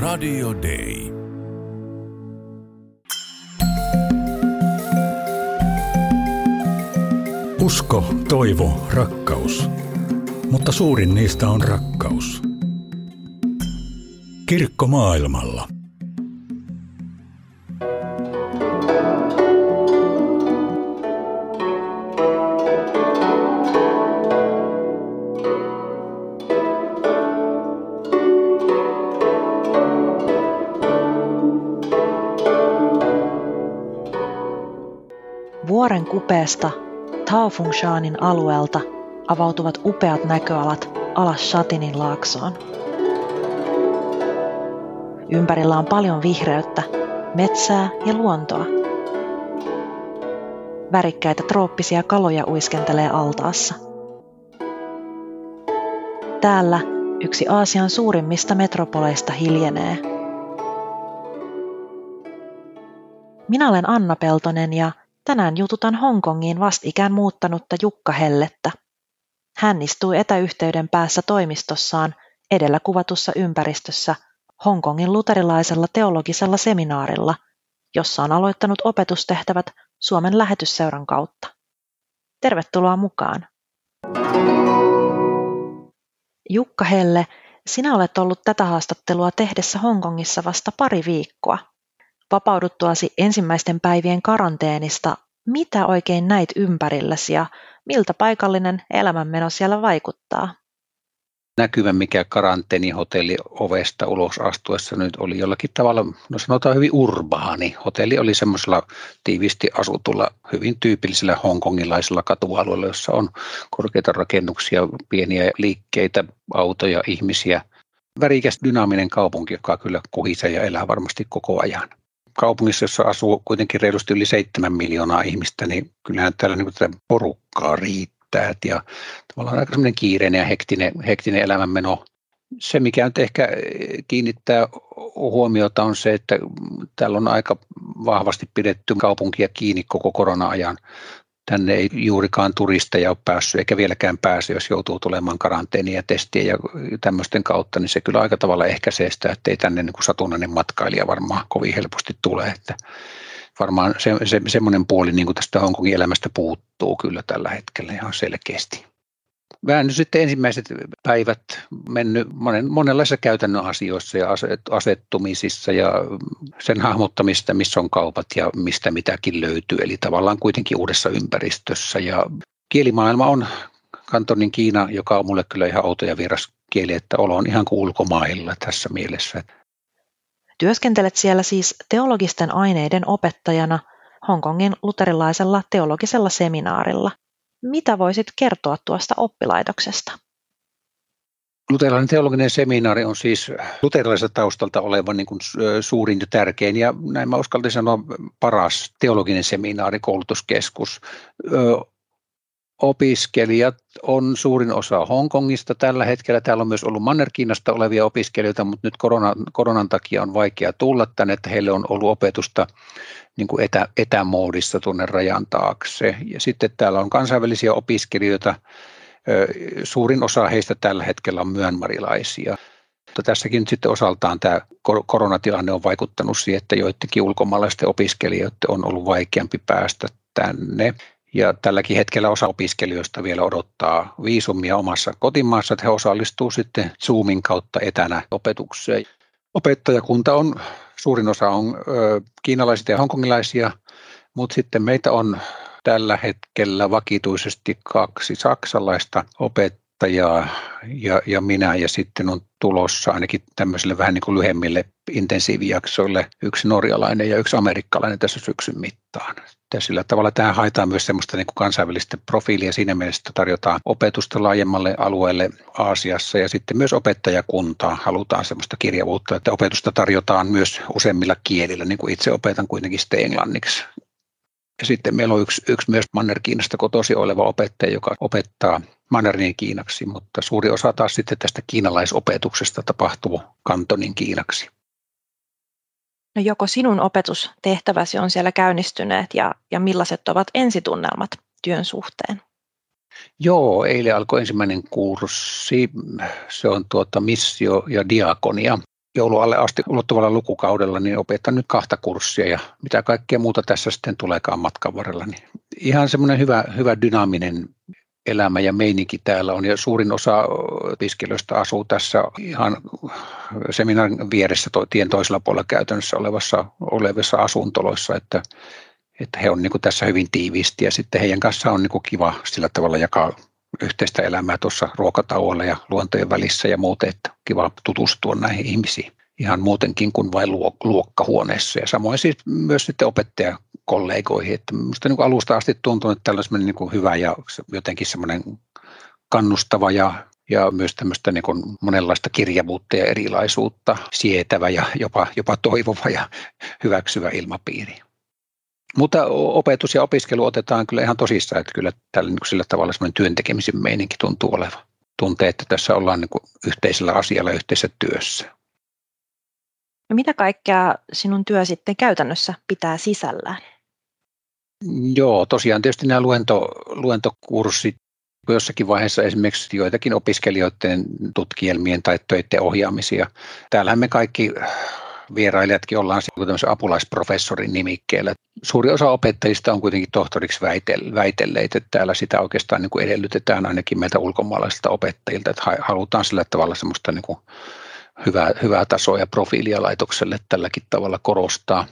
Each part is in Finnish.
Radio Day. Usko, toivo, rakkaus. Mutta suurin niistä on rakkaus. Kirkko maailmalla. Vuoren kupeesta Taofungshanin alueelta avautuvat upeat näköalat alas Shatinin laaksoon. Ympärillä on paljon vihreyttä, metsää ja luontoa. Värikkäitä trooppisia kaloja uiskentelee altaassa. Täällä yksi Aasian suurimmista metropoleista hiljenee. Minä olen Anna Peltonen ja Tänään jututan Hongkongiin vastikään muuttanutta Jukka Hellettä. Hän istuu etäyhteyden päässä toimistossaan edellä kuvatussa ympäristössä Hongkongin luterilaisella teologisella seminaarilla, jossa on aloittanut opetustehtävät Suomen lähetysseuran kautta. Tervetuloa mukaan! Jukka Helle, sinä olet ollut tätä haastattelua tehdessä Hongkongissa vasta pari viikkoa – Vapauduttuasi ensimmäisten päivien karanteenista, mitä oikein näit ympärilläsi ja miltä paikallinen elämänmeno siellä vaikuttaa? näkyvä, mikä karanteenihotelli ovesta ulos astuessa nyt oli jollakin tavalla, no sanotaan hyvin urbaani. Hotelli oli semmoisella tiivisti asutulla, hyvin tyypillisellä hongkongilaisella katualueella, jossa on korkeita rakennuksia, pieniä liikkeitä, autoja, ihmisiä. Värikäs dynaaminen kaupunki, joka kyllä kuhisee ja elää varmasti koko ajan kaupungissa, jossa asuu kuitenkin reilusti yli 7 miljoonaa ihmistä, niin kyllähän täällä niin kuin porukkaa riittää ja tavallaan aika semmoinen kiireinen ja hektinen, hektinen elämänmeno. Se, mikä nyt ehkä kiinnittää huomiota on se, että täällä on aika vahvasti pidetty kaupunkia kiinni koko korona-ajan tänne ei juurikaan turisteja ole päässyt eikä vieläkään pääse, jos joutuu tulemaan karanteeniin ja testien ja tämmöisten kautta, niin se kyllä aika tavalla ehkäisee sitä, että ei tänne niin kuin satunnainen matkailija varmaan kovin helposti tule. Että varmaan se, se, semmoinen puoli niin kuin tästä Hongkongin elämästä puuttuu kyllä tällä hetkellä ihan selkeästi vähän nyt sitten ensimmäiset päivät mennyt monen, monenlaisissa käytännön asioissa ja asettumisissa ja sen hahmottamista, missä on kaupat ja mistä mitäkin löytyy. Eli tavallaan kuitenkin uudessa ympäristössä. Ja kielimaailma on kantonin Kiina, joka on mulle kyllä ihan outo ja vieras kieli, että olo on ihan kuin ulkomailla tässä mielessä. Työskentelet siellä siis teologisten aineiden opettajana Hongkongin luterilaisella teologisella seminaarilla – mitä voisit kertoa tuosta oppilaitoksesta? Luterilainen teologinen seminaari on siis luterilaisesta taustalta oleva niin kuin suurin ja tärkein ja näin mä uskaltin sanoa paras teologinen seminaari, koulutuskeskus. Opiskelijat on suurin osa Hongkongista tällä hetkellä. Täällä on myös ollut Manner-Kiinasta olevia opiskelijoita, mutta nyt korona, koronan takia on vaikea tulla tänne, että heille on ollut opetusta niin kuin etä, etämoodissa tuonne rajan taakse. Ja sitten täällä on kansainvälisiä opiskelijoita, suurin osa heistä tällä hetkellä on myönmarilaisia. Mutta tässäkin nyt sitten osaltaan tämä koronatilanne on vaikuttanut siihen, että joidenkin ulkomaalaisten opiskelijoiden on ollut vaikeampi päästä tänne. Ja tälläkin hetkellä osa opiskelijoista vielä odottaa viisumia omassa kotimaassa, että he osallistuu sitten Zoomin kautta etänä opetukseen. Opettajakunta on suurin osa on ö, kiinalaisia ja hongkongilaisia, mutta sitten meitä on tällä hetkellä vakituisesti kaksi saksalaista opettajaa ja, ja minä ja sitten on tulossa ainakin tämmöisille vähän niin kuin lyhemmille intensiivijaksoille yksi norjalainen ja yksi amerikkalainen tässä syksyn mittaan. Ja sillä tavalla tähän haetaan myös semmoista niin kuin kansainvälistä profiilia siinä mielessä, että tarjotaan opetusta laajemmalle alueelle Aasiassa ja sitten myös opettajakuntaa. Halutaan semmoista kirjavuutta, että opetusta tarjotaan myös useimmilla kielillä, niin kuin itse opetan kuitenkin sitten englanniksi. Ja sitten meillä on yksi, yksi myös Manner-Kiinasta kotosi oleva opettaja, joka opettaa Mannerin kiinaksi, mutta suuri osa taas sitten tästä kiinalaisopetuksesta tapahtuu kantonin kiinaksi. No joko sinun opetustehtäväsi on siellä käynnistyneet ja, ja millaiset ovat ensitunnelmat työn suhteen? Joo, eilen alkoi ensimmäinen kurssi. Se on tuota missio ja diakonia. Joulualle asti ulottuvalla lukukaudella, niin opetan nyt kahta kurssia ja mitä kaikkea muuta tässä sitten tuleekaan matkan varrella. Niin ihan semmoinen hyvä, hyvä dynaaminen elämä ja meininki täällä on ja suurin osa opiskelijoista asuu tässä ihan seminaarin vieressä tien toisella puolella käytännössä olevassa, olevissa asuntoloissa, että, että he on niin tässä hyvin tiiviisti ja sitten heidän kanssaan on niin kiva sillä tavalla jakaa yhteistä elämää tuossa ruokatauolla ja luontojen välissä ja muuten, että kiva tutustua näihin ihmisiin ihan muutenkin kuin vain luokkahuoneessa. Ja samoin siis myös sitten opettajakollegoihin, että minusta niin alusta asti tuntuu, että tällä on niin hyvä ja jotenkin semmoinen kannustava ja, ja myös tämmöistä niin kuin monenlaista kirjavuutta ja erilaisuutta sietävä ja jopa, jopa toivova ja hyväksyvä ilmapiiri. Mutta opetus ja opiskelu otetaan kyllä ihan tosissaan, että kyllä tällä niin sillä tavalla semmoinen työntekemisen meininki tuntuu olevan. Tuntee, että tässä ollaan niin yhteisellä asialla yhteisessä työssä. No mitä kaikkea sinun työ sitten käytännössä pitää sisällään? Joo, tosiaan tietysti nämä luento, luentokurssit, jossakin vaiheessa esimerkiksi joitakin opiskelijoiden tutkielmien tai töiden ohjaamisia. Täällähän me kaikki vierailijatkin ollaan apulaisprofessorin nimikkeellä. Suuri osa opettajista on kuitenkin tohtoriksi väitelleet, että täällä sitä oikeastaan niin kuin edellytetään ainakin meiltä ulkomaalaisilta opettajilta, että halutaan sillä tavalla semmoista niin kuin hyvää, hyvää tasoa ja profiilia laitokselle tälläkin tavalla korostaa.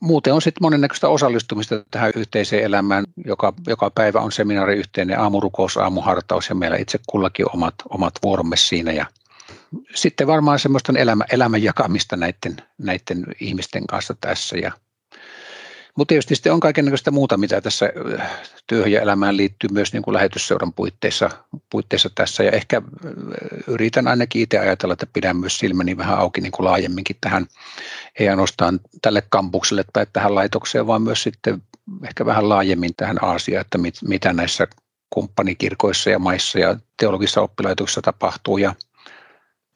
Muuten on sitten monennäköistä osallistumista tähän yhteiseen elämään. Joka, joka päivä on seminaari yhteinen aamurukous, aamuhartaus ja meillä itse kullakin omat, omat vuoromme siinä. Ja sitten varmaan semmoista elämä, elämän jakamista näiden, näiden ihmisten kanssa tässä ja mutta tietysti sitten on kaikenlaista muuta, mitä tässä äh, työhön ja elämään liittyy myös niin kuin lähetysseuran puitteissa, puitteissa tässä. Ja ehkä äh, yritän ainakin itse ajatella, että pidän myös silmäni vähän auki niin kuin laajemminkin tähän, ei ainoastaan tälle kampukselle tai tähän laitokseen, vaan myös sitten ehkä vähän laajemmin tähän Aasiaan, että mit, mitä näissä kumppanikirkoissa ja maissa ja teologisissa oppilaitoksissa tapahtuu ja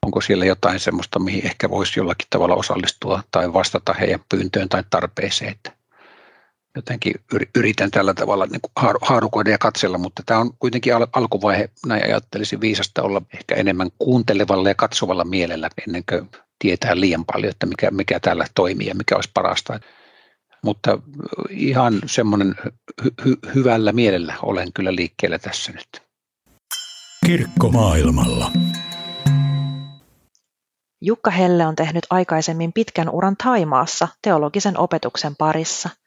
onko siellä jotain semmoista, mihin ehkä voisi jollakin tavalla osallistua tai vastata heidän pyyntöön tai tarpeeseen. Että jotenkin yritän tällä tavalla niin haarukoida ja katsella, mutta tämä on kuitenkin al- alkuvaihe, näin ajattelisin viisasta olla ehkä enemmän kuuntelevalla ja katsovalla mielellä ennen kuin tietää liian paljon, että mikä, mikä täällä toimii ja mikä olisi parasta. Mutta ihan semmoinen hy- hy- hyvällä mielellä olen kyllä liikkeellä tässä nyt. Kirkko maailmalla. Jukka Helle on tehnyt aikaisemmin pitkän uran Taimaassa teologisen opetuksen parissa –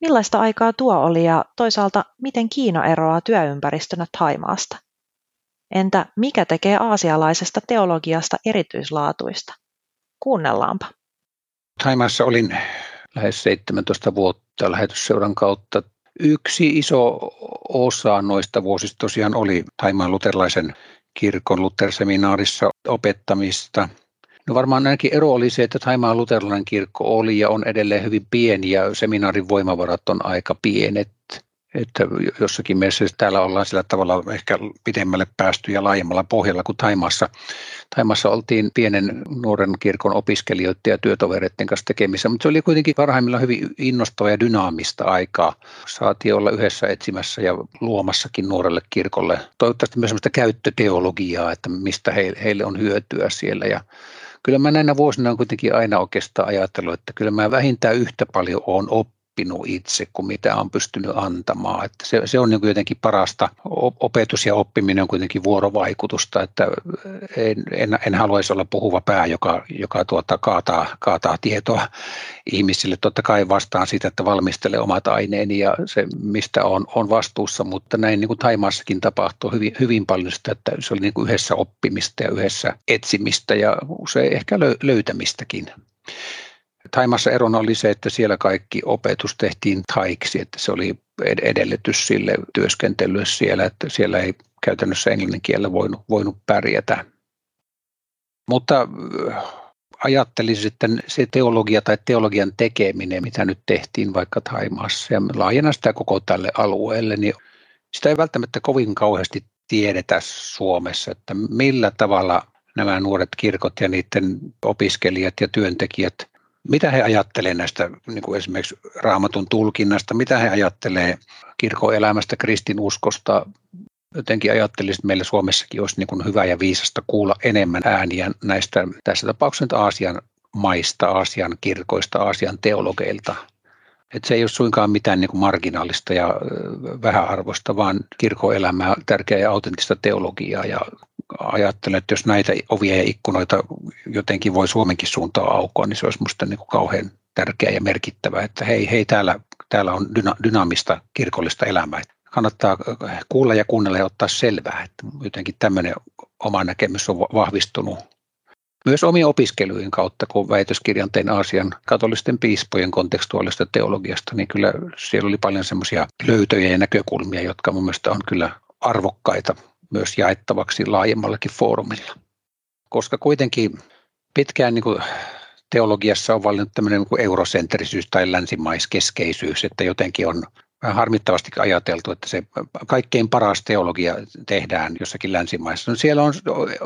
Millaista aikaa tuo oli ja toisaalta miten Kiina eroaa työympäristönä Taimaasta? Entä mikä tekee aasialaisesta teologiasta erityislaatuista? Kuunnellaanpa. Taimaassa olin lähes 17 vuotta lähetysseuran kautta. Yksi iso osa noista vuosista tosiaan oli Taimaan luterilaisen kirkon Luther-seminaarissa opettamista – No varmaan ainakin ero oli se, että Taimaan luterilainen kirkko oli ja on edelleen hyvin pieni ja seminaarin voimavarat on aika pienet että jossakin mielessä täällä ollaan sillä tavalla ehkä pidemmälle päästy ja laajemmalla pohjalla kuin Taimassa. Taimassa oltiin pienen nuoren kirkon opiskelijoiden ja työtovereiden kanssa tekemissä, mutta se oli kuitenkin parhaimmillaan hyvin innostava ja dynaamista aikaa. Saatiin olla yhdessä etsimässä ja luomassakin nuorelle kirkolle toivottavasti myös sellaista käyttöteologiaa, että mistä heille on hyötyä siellä ja kyllä mä näinä vuosina on kuitenkin aina oikeastaan ajatellut, että kyllä mä vähintään yhtä paljon olen oppinut oppinut itse kuin mitä on pystynyt antamaan. Että se, se on niin jotenkin parasta. Opetus ja oppiminen on kuitenkin vuorovaikutusta, että en, en, en haluaisi olla puhuva pää, joka, joka tuota, kaataa, kaataa tietoa ihmisille. Totta kai vastaan sitä, että valmistelee omat aineeni ja se, mistä on, on vastuussa, mutta näin niin kuin Taimaassakin tapahtuu hyvin, hyvin paljon sitä, että se oli niin kuin yhdessä oppimista ja yhdessä etsimistä ja usein ehkä löytämistäkin. Taimassa erona oli se, että siellä kaikki opetus tehtiin taiksi, että se oli edellytys sille työskentelylle siellä, että siellä ei käytännössä englannin kielellä voinut, voinut pärjätä. Mutta äh, ajattelin sitten se teologia tai teologian tekeminen, mitä nyt tehtiin vaikka Taimaassa ja laajena sitä koko tälle alueelle, niin sitä ei välttämättä kovin kauheasti tiedetä Suomessa, että millä tavalla nämä nuoret kirkot ja niiden opiskelijat ja työntekijät mitä he ajattelee näistä niin kuin esimerkiksi raamatun tulkinnasta, mitä he ajattelee kirkon elämästä, kristinuskosta, jotenkin ajattelisin, että meillä Suomessakin olisi niin kuin hyvä ja viisasta kuulla enemmän ääniä näistä tässä tapauksessa Aasian maista, Aasian kirkoista, Aasian teologeilta. Että se ei ole suinkaan mitään niin kuin marginaalista ja vähäarvoista, vaan kirkoelämää, tärkeää ja autenttista teologiaa. Ja ajattelen, että jos näitä ovia ja ikkunoita jotenkin voi Suomenkin suuntaan aukoa, niin se olisi minusta niin kauhean tärkeää ja merkittävää, että hei, hei täällä, täällä on dyna, dynaamista kirkollista elämää. Kannattaa kuulla ja kuunnella ja ottaa selvää, että jotenkin tämmöinen oma näkemys on vahvistunut myös omien opiskelujen kautta, kun väitöskirjan tein Aasian katolisten piispojen kontekstuaalista teologiasta, niin kyllä siellä oli paljon semmoisia löytöjä ja näkökulmia, jotka mun mielestä on kyllä arvokkaita myös jaettavaksi laajemmallakin foorumilla. Koska kuitenkin pitkään niin kuin teologiassa on valinnut tämmöinen niin eurosentrisyys tai länsimaiskeskeisyys, että jotenkin on vähän harmittavasti ajateltu, että se kaikkein paras teologia tehdään jossakin länsimaissa. No siellä on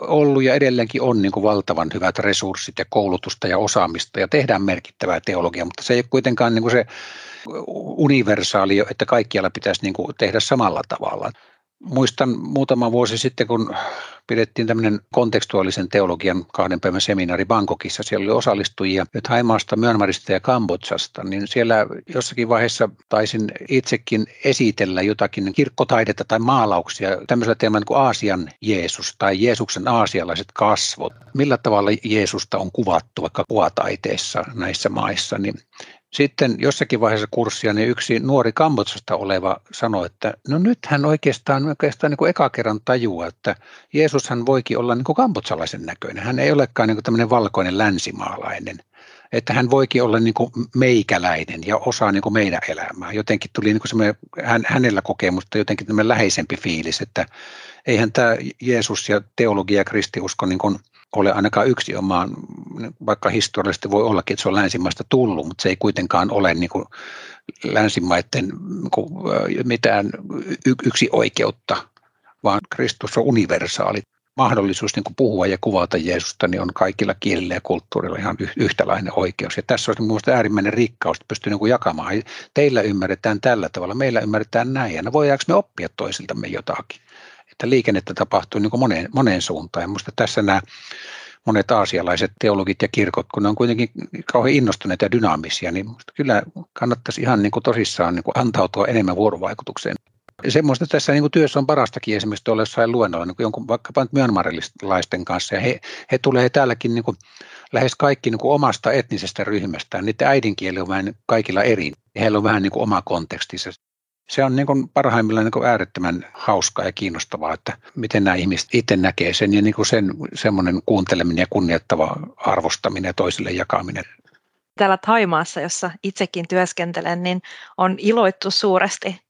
ollut ja edelleenkin on niin kuin valtavan hyvät resurssit ja koulutusta ja osaamista ja tehdään merkittävää teologiaa, mutta se ei ole kuitenkaan niin kuin se universaali, että kaikkialla pitäisi niin kuin tehdä samalla tavalla muistan muutama vuosi sitten, kun pidettiin tämmöinen kontekstuaalisen teologian kahden päivän seminaari Bangkokissa. Siellä oli osallistujia Haimaasta, Myanmarista ja Kambodsasta, niin siellä jossakin vaiheessa taisin itsekin esitellä jotakin kirkkotaidetta tai maalauksia tämmöisellä teemalla kuin Aasian Jeesus tai Jeesuksen aasialaiset kasvot. Millä tavalla Jeesusta on kuvattu vaikka kuvataiteessa näissä maissa, niin sitten jossakin vaiheessa kurssia niin yksi nuori Kambodsasta oleva sanoi, että no nyt hän oikeastaan, oikeastaan niin kuin eka kerran tajua, että Jeesushan voikin olla niin kuin kambodsalaisen näköinen. Hän ei olekaan niin kuin tämmöinen valkoinen länsimaalainen, että hän voikin olla niin kuin meikäläinen ja osaa niin kuin meidän elämää. Jotenkin tuli niin kuin hän, hänellä kokemusta jotenkin tämmöinen läheisempi fiilis, että eihän tämä Jeesus ja teologia ja kristiusko niin kuin – ole ainakaan yksi omaan, vaikka historiallisesti voi ollakin, että se on länsimaista tullut, mutta se ei kuitenkaan ole niin kuin länsimaiden niin kuin mitään yksi oikeutta, vaan Kristus on universaali. Mahdollisuus niin kuin puhua ja kuvata Jeesusta niin on kaikilla kielillä ja kulttuurilla ihan yhtäläinen oikeus. Ja tässä olisi minusta äärimmäinen rikkaus, että pystyy niin kuin jakamaan. Teillä ymmärretään tällä tavalla, meillä ymmärretään näin. Ja no voidaanko me oppia toisiltamme jotakin? Että liikennettä tapahtuu niin kuin moneen, moneen suuntaan. Minusta tässä nämä monet aasialaiset teologit ja kirkot, kun ne on kuitenkin kauhean innostuneita ja dynaamisia, niin kyllä kannattaisi ihan niin kuin tosissaan niin kuin antautua enemmän vuorovaikutukseen. Semmoista tässä niin kuin työssä on parastakin esimerkiksi tuolla jossain luennolla niin kuin jonkun vaikkapa myönmarilaisten kanssa. Ja he, he tulee täälläkin niin kuin lähes kaikki niin kuin omasta etnisestä ryhmästään. Niiden äidinkieli on vähän kaikilla eri. Heillä on vähän niin kuin oma kontekstinsa se on niin kuin parhaimmillaan niin kuin äärettömän hauskaa ja kiinnostavaa, että miten nämä ihmiset itse näkee sen ja niin kuin sen semmoinen kuunteleminen ja kunnioittava arvostaminen ja toisille jakaminen. Täällä Taimaassa, jossa itsekin työskentelen, niin on iloittu suuresti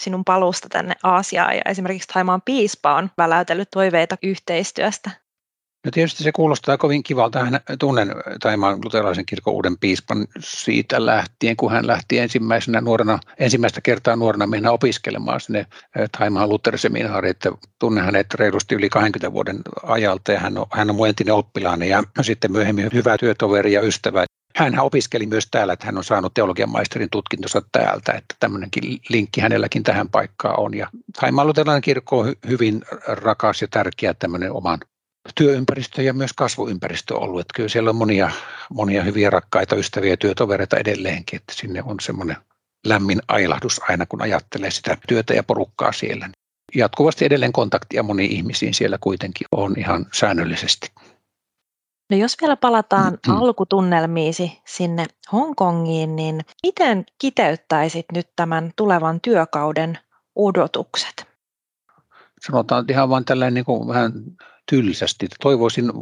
sinun palusta tänne Aasiaan ja esimerkiksi Taimaan piispa on väläytellyt toiveita yhteistyöstä. No tietysti se kuulostaa kovin kivalta. Hän tunnen Taimaan luterilaisen kirkon uuden piispan siitä lähtien, kun hän lähti ensimmäisenä nuorena, ensimmäistä kertaa nuorena mennä opiskelemaan sinne Taimaan luteriseminaariin, että tunnen hänet reilusti yli 20 vuoden ajalta ja hän on, hän on mun entinen oppilaani ja sitten myöhemmin hyvä työtoveri ja ystävä. Hän opiskeli myös täällä, että hän on saanut teologian maisterin tutkintonsa täältä, että tämmöinenkin linkki hänelläkin tähän paikkaan on. Ja Taimaan kirkko on hyvin rakas ja tärkeä tämmöinen oman työympäristö ja myös kasvuympäristö ollut. Että kyllä siellä on monia, monia hyviä rakkaita ystäviä ja työtovereita edelleenkin, että sinne on semmoinen lämmin ailahdus aina, kun ajattelee sitä työtä ja porukkaa siellä. Jatkuvasti edelleen kontaktia moniin ihmisiin siellä kuitenkin on ihan säännöllisesti. No jos vielä palataan mm-hmm. alkutunnelmiisi sinne Hongkongiin, niin miten kiteyttäisit nyt tämän tulevan työkauden odotukset? Sanotaan ihan vain tällainen niin kuin vähän tylsästi. Toivoisin,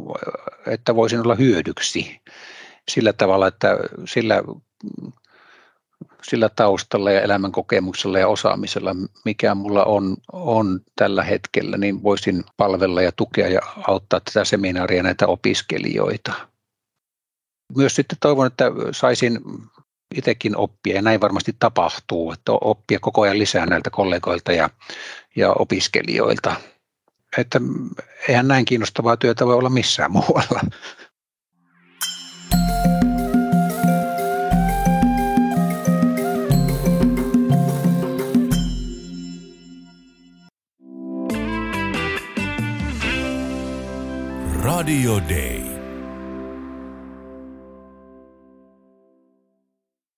että voisin olla hyödyksi sillä tavalla, että sillä, sillä taustalla ja elämän kokemuksella ja osaamisella, mikä mulla on, on tällä hetkellä, niin voisin palvella ja tukea ja auttaa tätä seminaaria näitä opiskelijoita. Myös sitten toivon, että saisin itsekin oppia, ja näin varmasti tapahtuu, että oppia koko ajan lisää näiltä kollegoilta ja, ja opiskelijoilta että eihän näin kiinnostavaa työtä voi olla missään muualla. Radio Day.